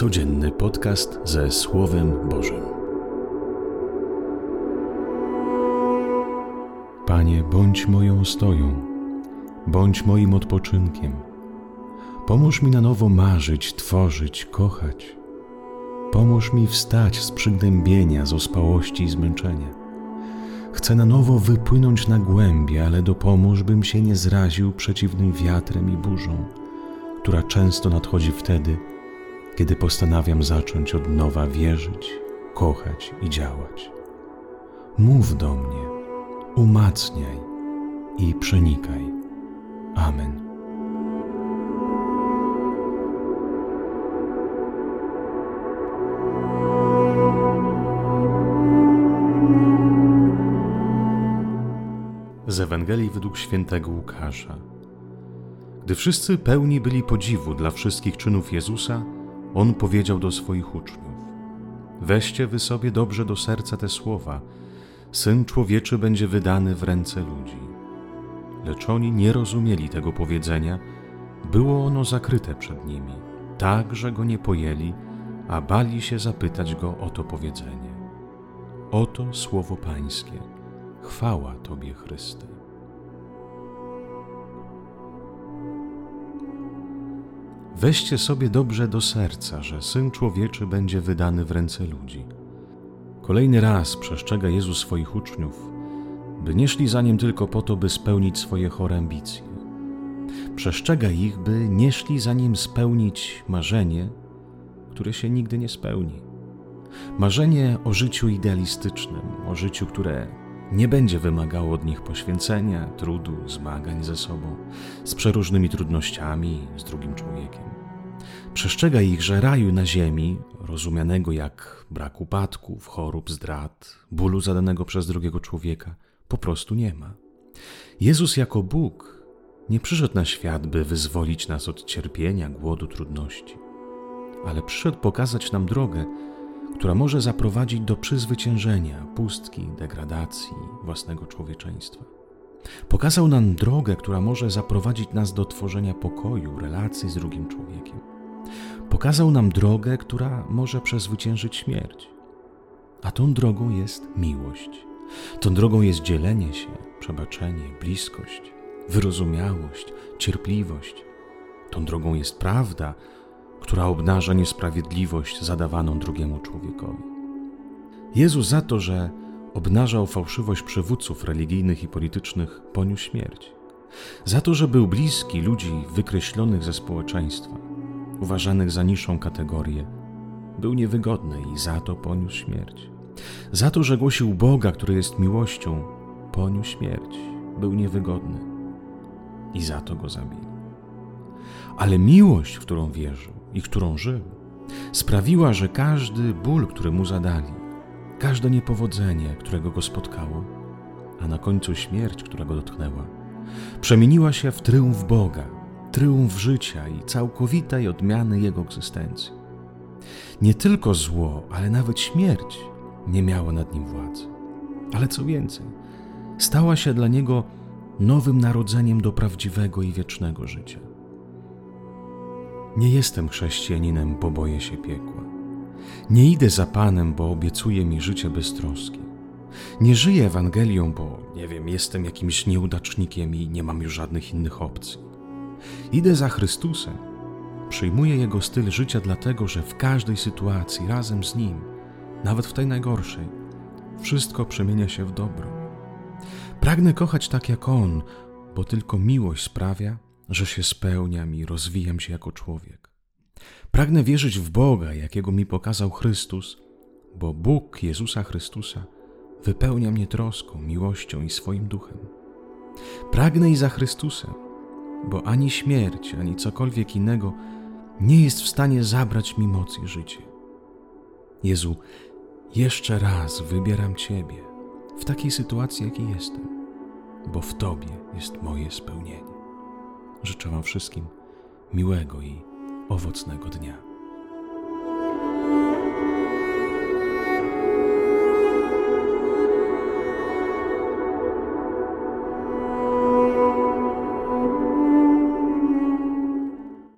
Codzienny podcast ze Słowem Bożym. Panie, bądź moją stoją, bądź moim odpoczynkiem. Pomóż mi na nowo marzyć, tworzyć, kochać. Pomóż mi wstać z przygnębienia, z ospałości i zmęczenia. Chcę na nowo wypłynąć na głębie, ale dopomóż, bym się nie zraził przeciwnym wiatrem i burzą, która często nadchodzi wtedy, kiedy postanawiam zacząć od nowa wierzyć, kochać i działać. Mów do mnie, umacniaj i przenikaj. Amen. Z Ewangelii według świętego Łukasza. Gdy wszyscy pełni byli podziwu dla wszystkich czynów Jezusa, on powiedział do swoich uczniów: Weźcie wy sobie dobrze do serca te słowa: Syn człowieczy będzie wydany w ręce ludzi. Lecz oni nie rozumieli tego powiedzenia, było ono zakryte przed nimi, tak, że go nie pojęli, a bali się zapytać go o to powiedzenie. Oto słowo Pańskie. Chwała Tobie, Chryste. Weźcie sobie dobrze do serca, że Syn Człowieczy będzie wydany w ręce ludzi. Kolejny raz przestrzega Jezus swoich uczniów, by nie szli za Nim tylko po to, by spełnić swoje chore ambicje. Przestrzega ich, by nie szli za Nim spełnić marzenie, które się nigdy nie spełni. Marzenie o życiu idealistycznym, o życiu, które nie będzie wymagało od nich poświęcenia, trudu, zmagań ze sobą, z przeróżnymi trudnościami, z drugim człowiekiem. Przestrzega ich, że raju na ziemi, rozumianego jak brak upadków, chorób, zdrad, bólu zadanego przez drugiego człowieka, po prostu nie ma. Jezus jako Bóg nie przyszedł na świat, by wyzwolić nas od cierpienia, głodu, trudności, ale przyszedł pokazać nam drogę, która może zaprowadzić do przyzwyciężenia pustki, degradacji własnego człowieczeństwa. Pokazał nam drogę, która może zaprowadzić nas do tworzenia pokoju, relacji z drugim człowiekiem. Pokazał nam drogę, która może przezwyciężyć śmierć. A tą drogą jest miłość. Tą drogą jest dzielenie się, przebaczenie, bliskość, wyrozumiałość, cierpliwość. Tą drogą jest prawda, która obnaża niesprawiedliwość zadawaną drugiemu człowiekowi. Jezus za to, że obnażał fałszywość przywódców religijnych i politycznych, poniósł śmierć. Za to, że był bliski ludzi wykreślonych ze społeczeństwa, uważanych za niższą kategorię, był niewygodny i za to poniósł śmierć. Za to, że głosił Boga, który jest miłością, poniósł śmierć, był niewygodny i za to go zabili. Ale miłość, w którą wierzył, i którą żył, sprawiła, że każdy ból, który mu zadali, każde niepowodzenie, którego go spotkało, a na końcu śmierć, która go dotknęła, przemieniła się w tryumf Boga, tryumf życia i całkowitej odmiany jego egzystencji. Nie tylko zło, ale nawet śmierć nie miała nad nim władzy. Ale co więcej, stała się dla niego nowym narodzeniem do prawdziwego i wiecznego życia. Nie jestem chrześcijaninem, bo boję się piekła. Nie idę za Panem, bo obiecuje mi życie bez troski. Nie żyję Ewangelią, bo nie wiem, jestem jakimś nieudacznikiem i nie mam już żadnych innych opcji. Idę za Chrystusem. Przyjmuję Jego styl życia, dlatego że w każdej sytuacji razem z Nim, nawet w tej najgorszej, wszystko przemienia się w dobro. Pragnę kochać tak jak On, bo tylko miłość sprawia, że się spełniam i rozwijam się jako człowiek. Pragnę wierzyć w Boga, jakiego mi pokazał Chrystus, bo Bóg Jezusa Chrystusa wypełnia mnie troską, miłością i swoim duchem. Pragnę i za Chrystusem, bo ani śmierć, ani cokolwiek innego nie jest w stanie zabrać mi mocy życie. Jezu, jeszcze raz wybieram Ciebie w takiej sytuacji, jakiej jestem, bo w Tobie jest moje spełnienie. Życzę Wam wszystkim miłego i owocnego dnia.